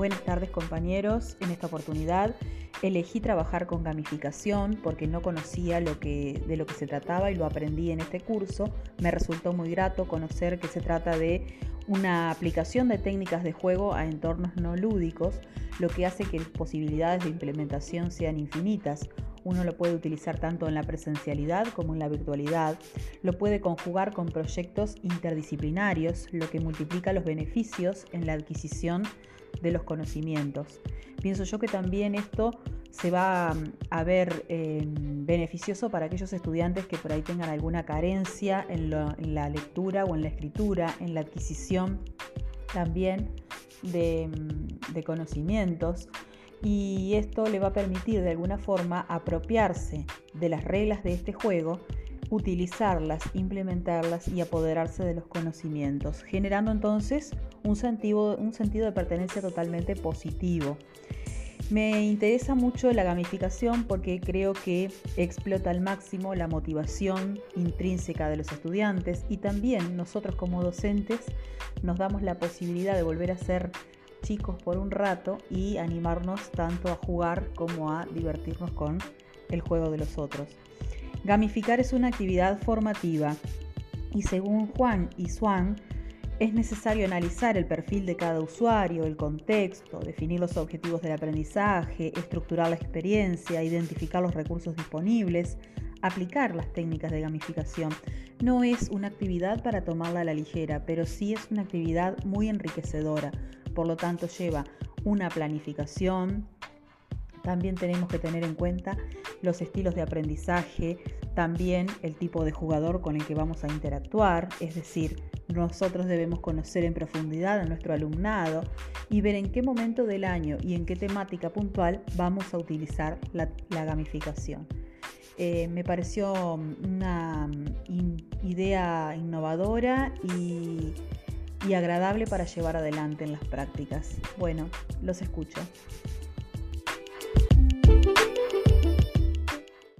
Buenas tardes compañeros. En esta oportunidad elegí trabajar con gamificación porque no conocía de lo que se trataba y lo aprendí en este curso. Me resultó muy grato conocer que se trata de una aplicación de técnicas de juego a entornos no lúdicos, lo que hace que las posibilidades de implementación sean infinitas. Uno lo puede utilizar tanto en la presencialidad como en la virtualidad. Lo puede conjugar con proyectos interdisciplinarios, lo que multiplica los beneficios en la adquisición de los conocimientos. Pienso yo que también esto se va a ver em, beneficioso para aquellos estudiantes que por ahí tengan alguna carencia en, la lectura o en la escritura, en la adquisición también de, de conocimientos y esto le va a permitir de alguna forma apropiarse de las reglas de este juego, utilizarlas, implementarlas y apoderarse de los conocimientos, generando entonces un sentido, de pertenencia totalmente positivo. Me interesa mucho la gamificación porque creo que explota al máximo la motivación intrínseca de los estudiantes y también nosotros como docentes nos damos la posibilidad de volver a ser chicos por un rato y animarnos tanto a jugar como a divertirnos con el juego de los otros. Gamificar es una actividad formativa y según Juan y Swan, es necesario analizar el perfil de cada usuario, el contexto, definir los objetivos del aprendizaje, estructurar la experiencia, identificar los recursos disponibles, aplicar las técnicas de gamificación. No es una actividad para tomarla a la ligera, pero sí es una actividad muy enriquecedora. Por lo tanto, lleva una planificación. También tenemos que tener en cuenta los estilos de aprendizaje, también el tipo de jugador con el que vamos a interactuar, es decir, nosotros debemos conocer en profundidad a nuestro alumnado y ver en qué momento del año y en qué temática puntual vamos a utilizar la, gamificación. Eh, me pareció una idea innovadora y, y agradable para llevar adelante en las prácticas. Bueno, los escucho.